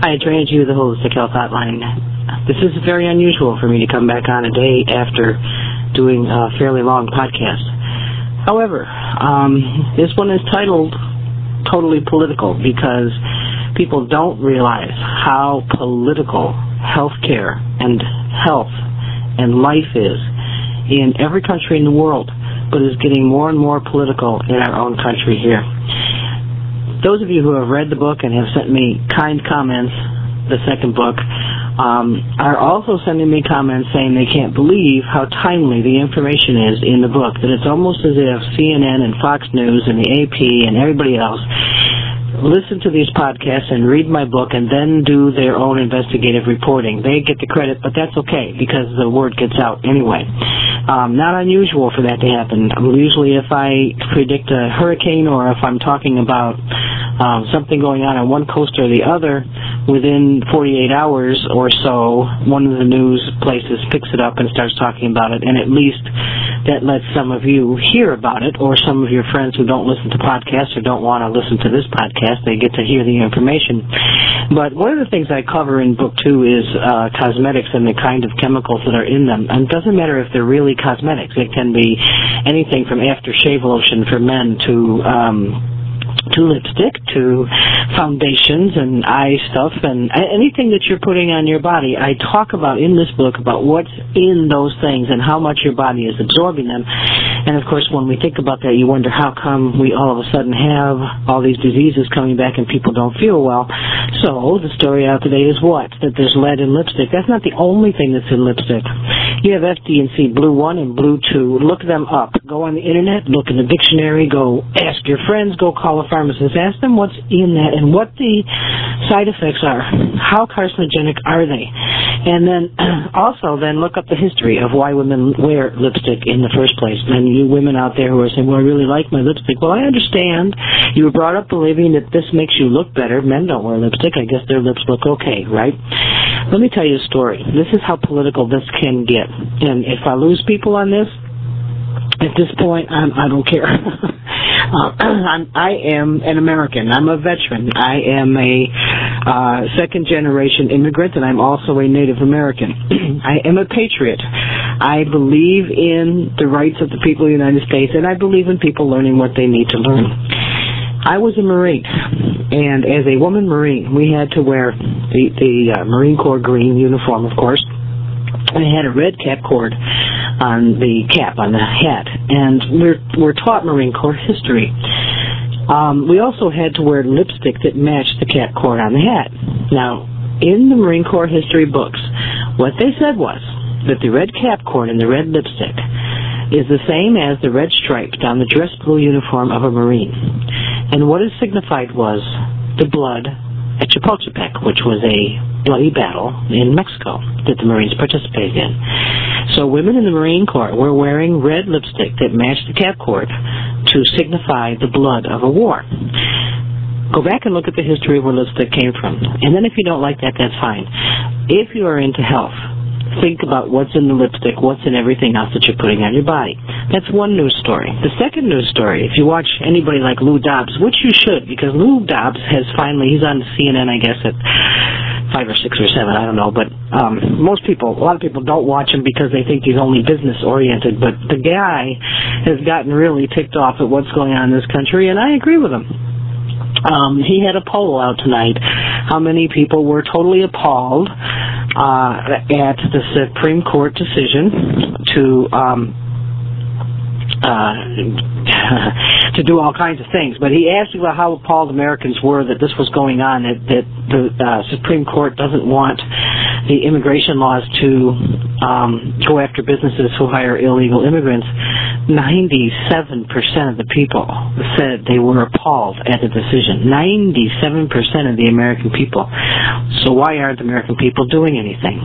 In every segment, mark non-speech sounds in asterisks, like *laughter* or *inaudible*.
Hi, Drainage You, the Holistic Health Hotline. This is very unusual for me to come back on a day after doing a fairly long podcast. However, um, this one is titled Totally Political because people don't realize how political healthcare and health and life is in every country in the world, but is getting more and more political in our own country here those of you who have read the book and have sent me kind comments, the second book, um, are also sending me comments saying they can't believe how timely the information is in the book. That it's almost as if CNN and Fox News and the AP and everybody else listen to these podcasts and read my book and then do their own investigative reporting. They get the credit, but that's okay because the word gets out anyway. Um, not unusual for that to happen. Usually, if I predict a hurricane or if I'm talking about um, something going on on one coast or the other, within 48 hours or so, one of the news places picks it up and starts talking about it, and at least that lets some of you hear about it, or some of your friends who don't listen to podcasts or don't want to listen to this podcast, they get to hear the information. But one of the things I cover in book two is uh, cosmetics and the kind of chemicals that are in them. And it doesn't matter if they're really cosmetics. It can be anything from aftershave lotion for men to um, to lipstick to foundations and eye stuff and anything that you're putting on your body. I talk about in this book about what's in those things and how much your body is absorbing them. And of course, when we think about that, you wonder how come we all of a sudden have all these diseases coming back and people don't feel well. So the story out today is what? That there's lead in lipstick. That's not the only thing that's in lipstick. You have FD&C Blue 1 and Blue 2. Look them up. Go on the internet, look in the dictionary, go ask your friends, go call a pharmacist. Ask them what's in that and what the side effects are. How carcinogenic are they? And then *clears throat* also then look up the history of why women wear lipstick in the first place. And you women out there who are saying, well, I really like my lipstick. Well, I understand. You were brought up believing that this makes you look better. Men don't wear lipstick. I guess their lips look okay, right? Let me tell you a story. This is how political this can get. And if I lose people on this, at this point, I'm, I don't care. *laughs* *coughs* I'm, I am an American. I'm a veteran. I am a uh, second generation immigrant, and I'm also a Native American. *clears throat* I am a patriot. I believe in the rights of the people of the United States, and I believe in people learning what they need to learn. I was a Marine, and as a woman Marine, we had to wear the, the uh, Marine Corps green uniform, of course. And it had a red cap cord on the cap, on the hat. And we're, we're taught Marine Corps history. Um, we also had to wear lipstick that matched the cap cord on the hat. Now, in the Marine Corps history books, what they said was that the red cap cord and the red lipstick is the same as the red stripe down the dress blue uniform of a Marine. And what it signified was the blood at Chapultepec, which was a bloody battle in Mexico that the Marines participated in. So women in the Marine Corps were wearing red lipstick that matched the cap cord to signify the blood of a war. Go back and look at the history of where lipstick came from. And then if you don't like that, that's fine. If you are into health, think about what's in the lipstick, what's in everything else that you're putting on your body. That's one news story. The second news story, if you watch anybody like Lou Dobbs, which you should, because Lou Dobbs has finally, he's on CNN, I guess, at five or six or seven, I don't know, but um, most people, a lot of people don't watch him because they think he's only business oriented, but the guy has gotten really ticked off at what's going on in this country, and I agree with him. Um, he had a poll out tonight. How many people were totally appalled at the Supreme Court decision to um, uh, *laughs* to do all kinds of things. But he asked about how appalled Americans were that this was going on, that, that the uh, Supreme Court doesn't want the immigration laws to um, go after businesses who hire illegal immigrants. 97% of the people said they were appalled at the decision. 97% of the American people. So why aren't the American people doing anything?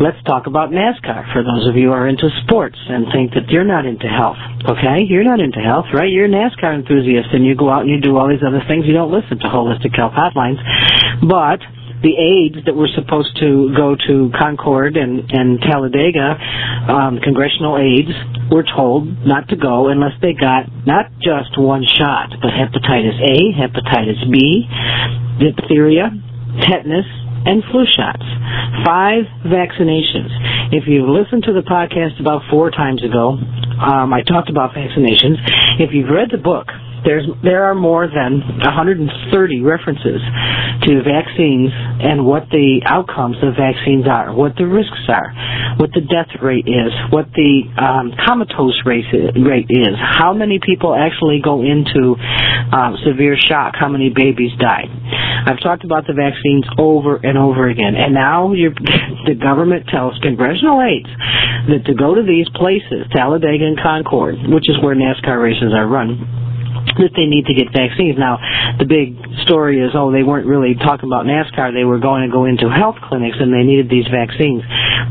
Let's talk about NASCAR for those of you who are into sports and think that you're not into health. Okay? You're not into health, right? You're a NASCAR enthusiast and you go out and you do all these other things. You don't listen to holistic health hotlines. But the aides that were supposed to go to Concord and, and Talladega, um, congressional aides, were told not to go unless they got not just one shot, but hepatitis A, hepatitis B, diphtheria, tetanus, and flu shots. Five vaccinations. If you've listened to the podcast about four times ago, um, I talked about vaccinations. If you've read the book, there's there are more than 130 references to vaccines and what the outcomes of vaccines are, what the risks are, what the death rate is, what the um, comatose rate is, how many people actually go into um, severe shock, how many babies die. I've talked about the vaccines over and over again, and now *laughs* the government tells congressional aides that to go to these places, Talladega and Concord, which is where NASCAR races are run, that they need to get vaccines. Now, the big story is, oh, they weren't really talking about NASCAR. They were going to go into health clinics and they needed these vaccines.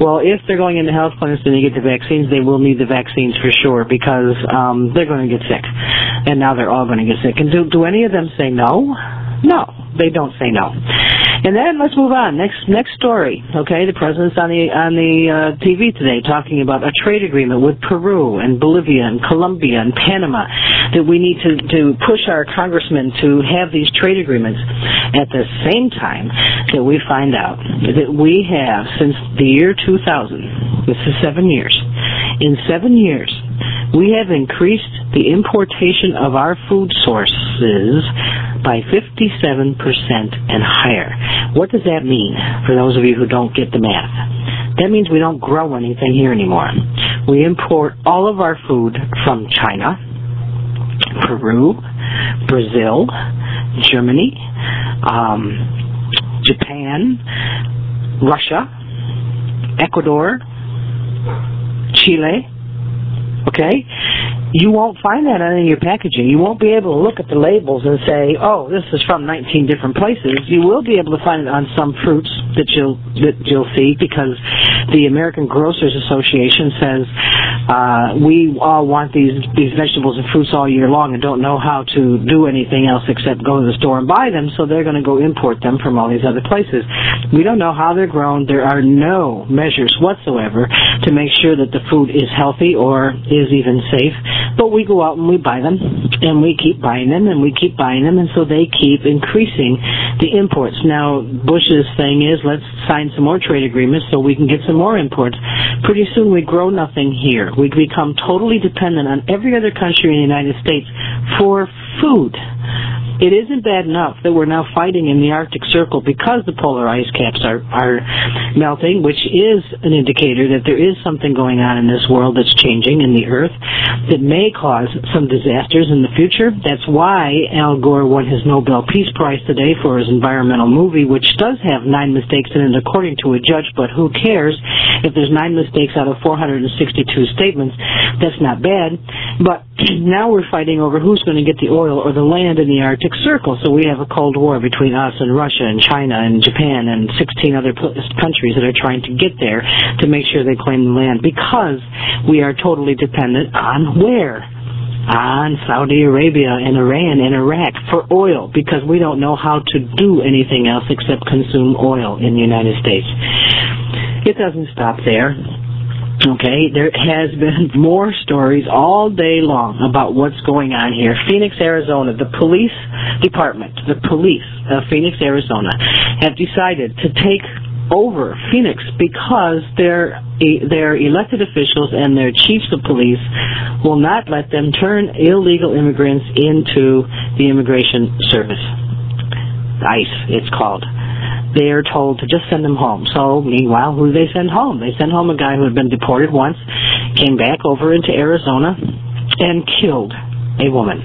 Well, if they're going into health clinics and they get the vaccines, they will need the vaccines for sure because um, they're going to get sick. And now they're all going to get sick. And do, do any of them say no? No, they don't say no. And then let's move on. Next next story. Okay, the president's on the on the uh, TV today talking about a trade agreement with Peru and Bolivia and Colombia and Panama that we need to to push our congressmen to have these trade agreements. At the same time that we find out that we have since the year 2000. This is seven years. In seven years, we have increased the importation of our food sources by 57% and higher. What does that mean for those of you who don't get the math? That means we don't grow anything here anymore. We import all of our food from China, Peru, Brazil, Germany, um, Japan, Russia, Ecuador, Chile, okay? You won't find that on your packaging. You won't be able to look at the labels and say, "Oh, this is from 19 different places." You will be able to find it on some fruits that you'll that you'll see because the American Grocers Association says uh, we all want these these vegetables and fruits all year long and don't know how to do anything else except go to the store and buy them. So they're going to go import them from all these other places. We don't know how they're grown. There are no measures whatsoever to make sure that the food is healthy or is even safe but we go out and we buy them, and we keep buying them, and we keep buying them, and so they keep increasing the imports. Now, Bush's thing is let's sign some more trade agreements so we can get some more imports. Pretty soon we grow nothing here. We become totally dependent on every other country in the United States for food. It isn't bad enough that we're now fighting in the Arctic Circle because the polar ice caps are, are melting, which is an indicator that there is something going on in this world that's changing in the Earth that may cause some disasters in the future. That's why Al Gore won his Nobel Peace Prize today for his environmental movie, which does have nine mistakes in it according to a judge, but who cares if there's nine mistakes out of 462 statements? That's not bad. But now we're fighting over who's going to get the oil or the land in the Arctic Circle. So we have a Cold War between us and Russia and China and Japan and 16 other countries that are trying to get there to make sure they claim the land because we are totally dependent on where? on Saudi Arabia and Iran and Iraq for oil because we don't know how to do anything else except consume oil in the United States. It doesn't stop there. Okay, there has been more stories all day long about what's going on here. Phoenix, Arizona, the police department, the police of Phoenix, Arizona, have decided to take over Phoenix because their their elected officials and their chiefs of police will not let them turn illegal immigrants into the immigration service. ICE, it's called they are told to just send them home. So, meanwhile, who do they send home? They send home a guy who had been deported once, came back over into Arizona, and killed a woman,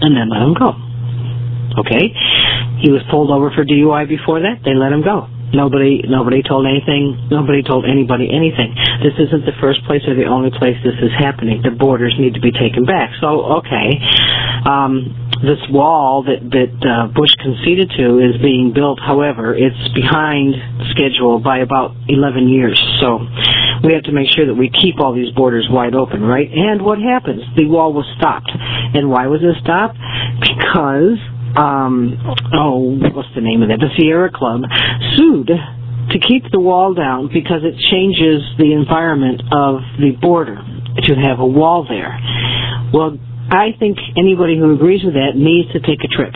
and then let him go. Okay? He was pulled over for DUI before that. They let him go. Nobody, nobody told anything. Nobody told anybody anything. This isn't the first place or the only place this is happening. The borders need to be taken back. So, okay, um, this wall that that uh, Bush conceded to is being built. However, it's behind schedule by about 11 years. So, we have to make sure that we keep all these borders wide open, right? And what happens? The wall was stopped. And why was it stopped? Because um, oh, what's the name of that? The Sierra Club sued to keep the wall down because it changes the environment of the border to have a wall there. Well, I think anybody who agrees with that needs to take a trip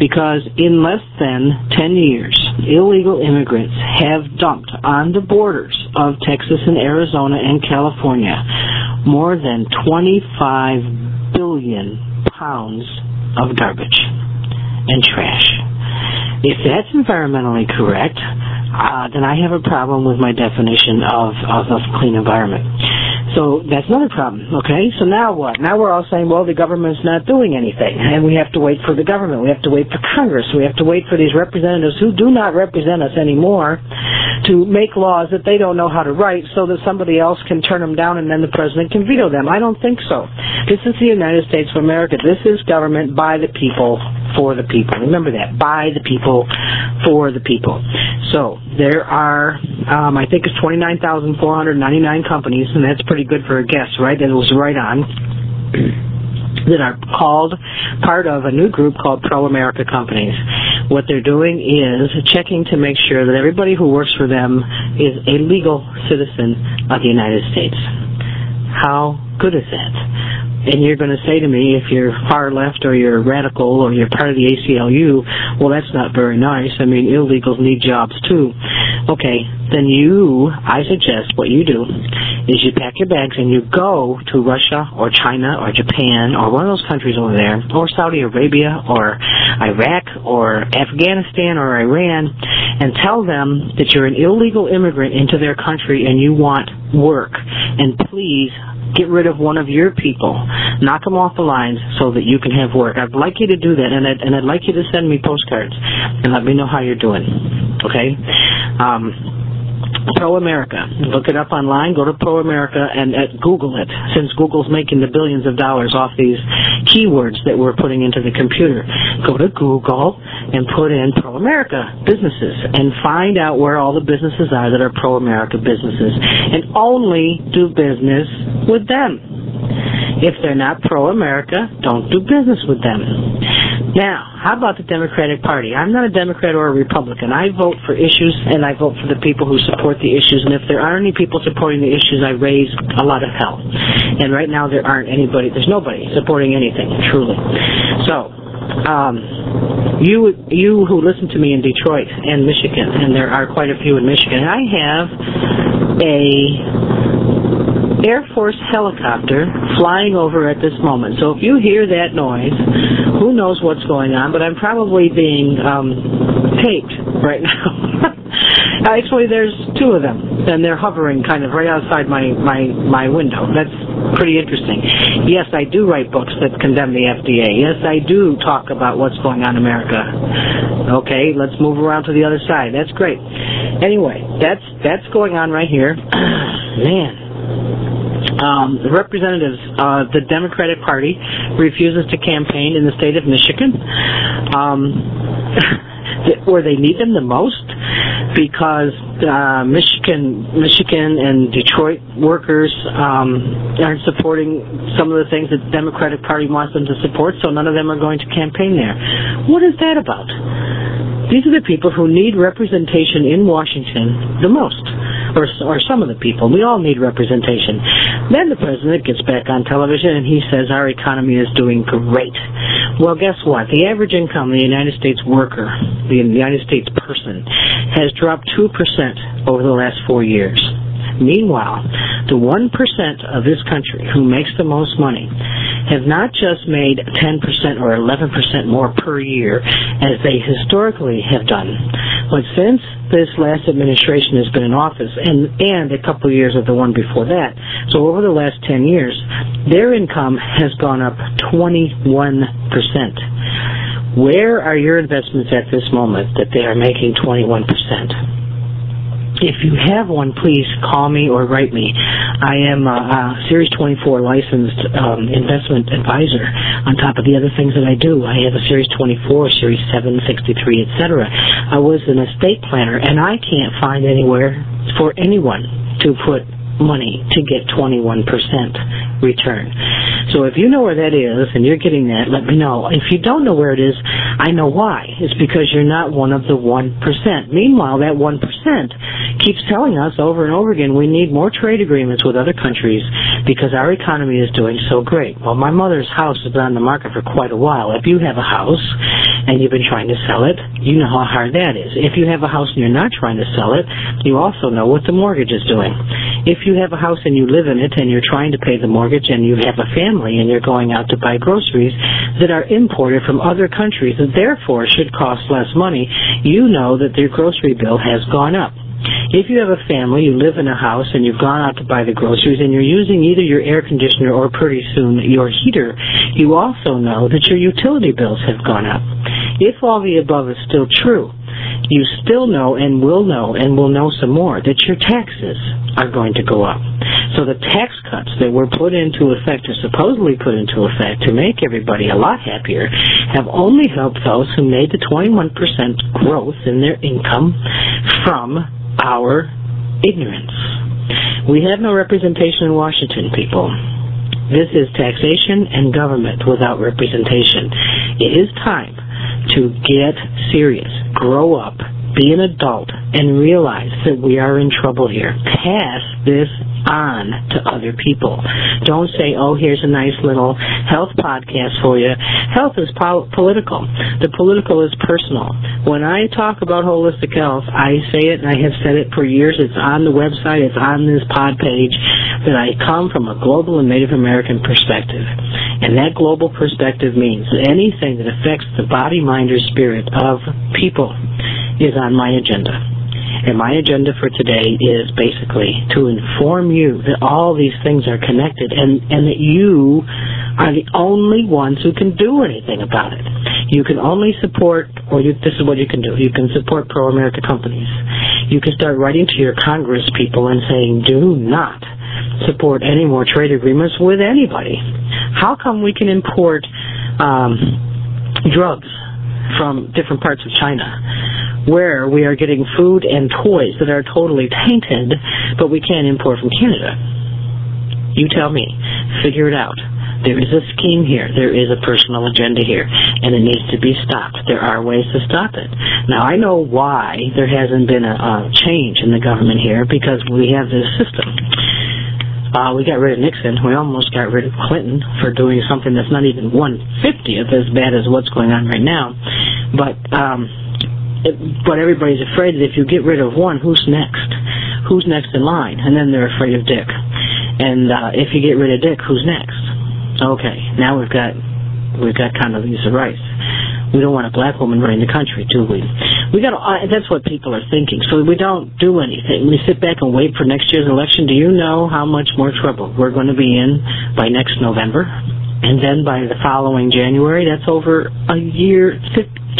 because in less than 10 years, illegal immigrants have dumped on the borders of Texas and Arizona and California more than 25 billion pounds of garbage and trash. If that's environmentally correct, uh, then I have a problem with my definition of, of a clean environment. So that's another problem, okay? So now what? Now we're all saying, well, the government's not doing anything, and we have to wait for the government. We have to wait for Congress. We have to wait for these representatives who do not represent us anymore to make laws that they don't know how to write so that somebody else can turn them down and then the president can veto them. I don't think so. This is the United States of America. This is government by the people, for the people. Remember that. By the people, for the people. So there are, um, I think it's 29,499 companies, and that's pretty good for a guess, right? That was right on. that are called part of a new group called Pro America Companies. What they're doing is checking to make sure that everybody who works for them is a legal citizen of the United States. How good is that? And you're going to say to me, if you're far left or you're radical or you're part of the ACLU, well, that's not very nice. I mean, illegals need jobs too. Okay, then you, I suggest what you do is you pack your bags and you go to Russia or China or Japan or one of those countries over there, or Saudi Arabia or Iraq or Afghanistan or Iran, and tell them that you're an illegal immigrant into their country and you want work. And please get rid of one of your people, knock them off the lines so that you can have work. I'd like you to do that, and I'd, and I'd like you to send me postcards and let me know how you're doing. Okay? Um, Pro America. Look it up online. Go to Pro America and uh, Google it. Since Google's making the billions of dollars off these keywords that we're putting into the computer, go to Google and put in Pro America businesses and find out where all the businesses are that are Pro America businesses, and only do business with them. If they're not pro America, don't do business with them. Now, how about the Democratic Party? I'm not a Democrat or a Republican. I vote for issues and I vote for the people who support the issues. And if there aren't any people supporting the issues, I raise a lot of hell. And right now there aren't anybody, there's nobody supporting anything, truly. So, um, you you who listen to me in Detroit and Michigan, and there are quite a few in Michigan, I have a Air Force helicopter flying over at this moment. So if you hear that noise, who knows what's going on, but I'm probably being um, taped right now. *laughs* Actually, there's two of them, and they're hovering kind of right outside my, my, my window. That's pretty interesting. Yes, I do write books that condemn the FDA. Yes, I do talk about what's going on in America. Okay, let's move around to the other side. That's great. Anyway, that's that's going on right here. *clears throat* Man, um, the representatives, uh, the Democratic Party refuses to campaign in the state of Michigan, um, *laughs* where they need them the most, because uh, Michigan, Michigan and Detroit workers um, aren't supporting some of the things that the Democratic Party wants them to support, so none of them are going to campaign there. What is that about? These are the people who need representation in Washington the most or, or some of the people. We all need representation. Then the president gets back on television and he says our economy is doing great. Well, guess what? The average income of the United States worker, the United States person, has dropped 2% over the last four years. Meanwhile, the 1% of this country who makes the most money have not just made 10% or 11% more per year as they historically have done, but since this last administration has been in office and, and a couple of years of the one before that, so over the last 10 years, their income has gone up 21%. Where are your investments at this moment that they are making 21%? If you have one, please call me or write me. I am a, a Series 24 licensed um, investment advisor on top of the other things that I do. I have a Series 24, Series 7, 63, etc. I was an estate planner, and I can't find anywhere for anyone to put money to get 21% return. So if you know where that is and you're getting that, let me know. If you don't know where it is, I know why. It's because you're not one of the 1%. Meanwhile, that 1% keeps telling us over and over again we need more trade agreements with other countries because our economy is doing so great. Well, my mother's house has been on the market for quite a while. If you have a house and you've been trying to sell it, you know how hard that is. If you have a house and you're not trying to sell it, you also know what the mortgage is doing. If you have a house and you live in it and you're trying to pay the mortgage and you have a family and you're going out to buy groceries that are imported from other countries and therefore should cost less money, you know that their grocery bill has gone up. If you have a family, you live in a house, and you've gone out to buy the groceries, and you're using either your air conditioner or pretty soon your heater, you also know that your utility bills have gone up. If all the above is still true, you still know and will know and will know some more that your taxes are going to go up. So the tax cuts that were put into effect or supposedly put into effect to make everybody a lot happier have only helped those who made the 21% growth in their income from our ignorance. We have no representation in Washington, people. This is taxation and government without representation. It is time to get serious, grow up, be an adult, and realize that we are in trouble here. Pass this on to other people. Don't say, oh, here's a nice little health podcast for you. Health is po- political. The political is personal. When I talk about holistic health, I say it and I have said it for years. It's on the website, it's on this pod page, that I come from a global and Native American perspective. And that global perspective means anything that affects the body, mind, or spirit of people is on my agenda. And my agenda for today is basically to inform you that all these things are connected and, and that you are the only ones who can do anything about it. You can only support, or you, this is what you can do. You can support pro-America companies. You can start writing to your Congress people and saying, do not support any more trade agreements with anybody. How come we can import um, drugs from different parts of China? Where we are getting food and toys that are totally tainted, but we can't import from Canada. You tell me. Figure it out. There is a scheme here. There is a personal agenda here, and it needs to be stopped. There are ways to stop it. Now, I know why there hasn't been a, a change in the government here because we have this system. Uh, we got rid of Nixon. We almost got rid of Clinton for doing something that's not even one fiftieth as bad as what's going on right now. But um, but everybody's afraid that if you get rid of one, who's next? Who's next in line? And then they're afraid of Dick. And uh, if you get rid of Dick, who's next? Okay, now we've got we've got Condoleezza Rice. We don't want a black woman running the country, do we? We got. Uh, that's what people are thinking. So we don't do anything. We sit back and wait for next year's election. Do you know how much more trouble we're going to be in by next November? And then by the following January, that's over a year,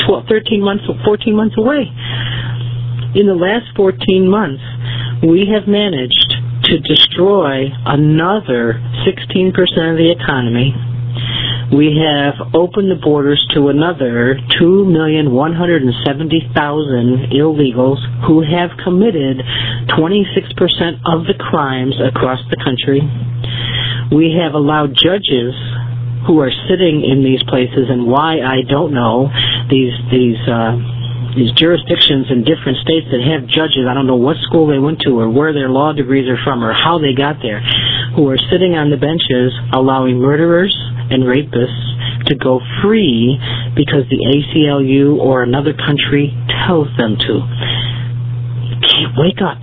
12, 13 months, 14 months away. In the last 14 months, we have managed to destroy another 16% of the economy. We have opened the borders to another 2,170,000 illegals who have committed 26% of the crimes across the country. We have allowed judges who are sitting in these places and why I don't know these these uh, these jurisdictions in different states that have judges. I don't know what school they went to or where their law degrees are from or how they got there, who are sitting on the benches allowing murderers and rapists to go free because the ACLU or another country tells them to. Wake up.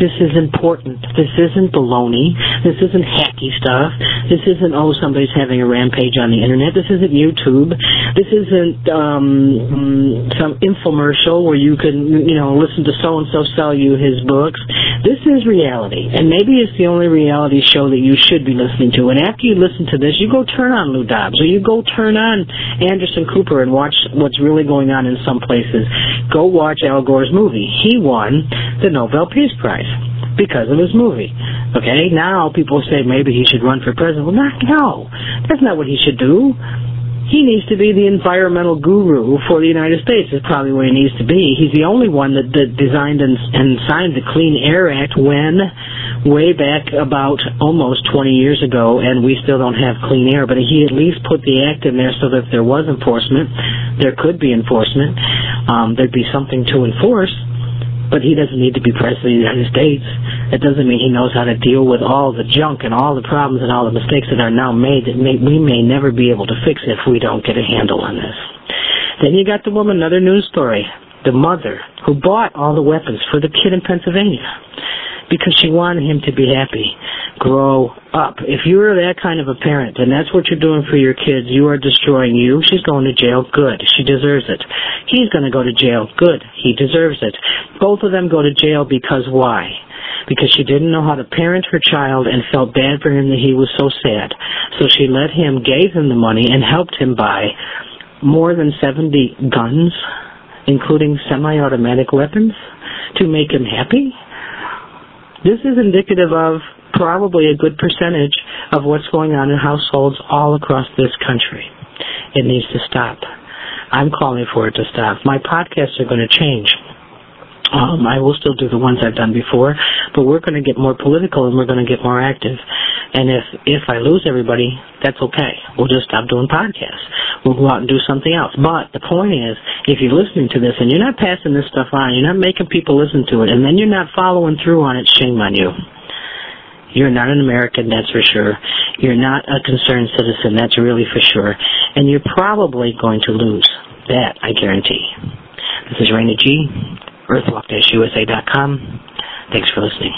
This is important. This isn't baloney. This isn't hacky stuff. This isn't, oh, somebody's having a rampage on the internet. This isn't YouTube. This isn't um, some infomercial where you can, you know, listen to so-and-so sell you his books. This is reality. And maybe it's the only reality show that you should be listening to. And after you listen to this, you go turn on Lou Dobbs or you go turn on Anderson Cooper and watch what's really going on in some places. Go watch Al Gore's movie. He won the Nobel Peace Prize because of his movie. Okay, now people say maybe he should run for president. Well, not, no, that's not what he should do. He needs to be the environmental guru for the United States. Is probably where he needs to be. He's the only one that, that designed and, and signed the Clean Air Act when, way back about almost 20 years ago, and we still don't have clean air. But he at least put the act in there so that if there was enforcement, there could be enforcement. Um, there'd be something to enforce but he doesn't need to be president of the United States. That doesn't mean he knows how to deal with all the junk and all the problems and all the mistakes that are now made that may, we may never be able to fix if we don't get a handle on this. Then you got the woman, another news story, the mother who bought all the weapons for the kid in Pennsylvania because she wanted him to be happy. Grow up. If you're that kind of a parent and that's what you're doing for your kids, you are destroying you. She's going to jail. Good. She deserves it. He's going to go to jail. Good. He deserves it. Both of them go to jail because why? Because she didn't know how to parent her child and felt bad for him that he was so sad. So she let him, gave him the money, and helped him buy more than 70 guns, including semi-automatic weapons, to make him happy. This is indicative of probably a good percentage of what's going on in households all across this country. It needs to stop. I'm calling for it to stop. My podcasts are going to change. Um, I will still do the ones I've done before, but we're going to get more political and we're going to get more active. And if if I lose everybody, that's okay. We'll just stop doing podcasts. We'll go out and do something else. But the point is, if you're listening to this and you're not passing this stuff on, you're not making people listen to it, and then you're not following through on it, shame on you. You're not an American, that's for sure. You're not a concerned citizen, that's really for sure. And you're probably going to lose. That I guarantee. This is Raina G earthwalk-usa.com. Thanks for listening.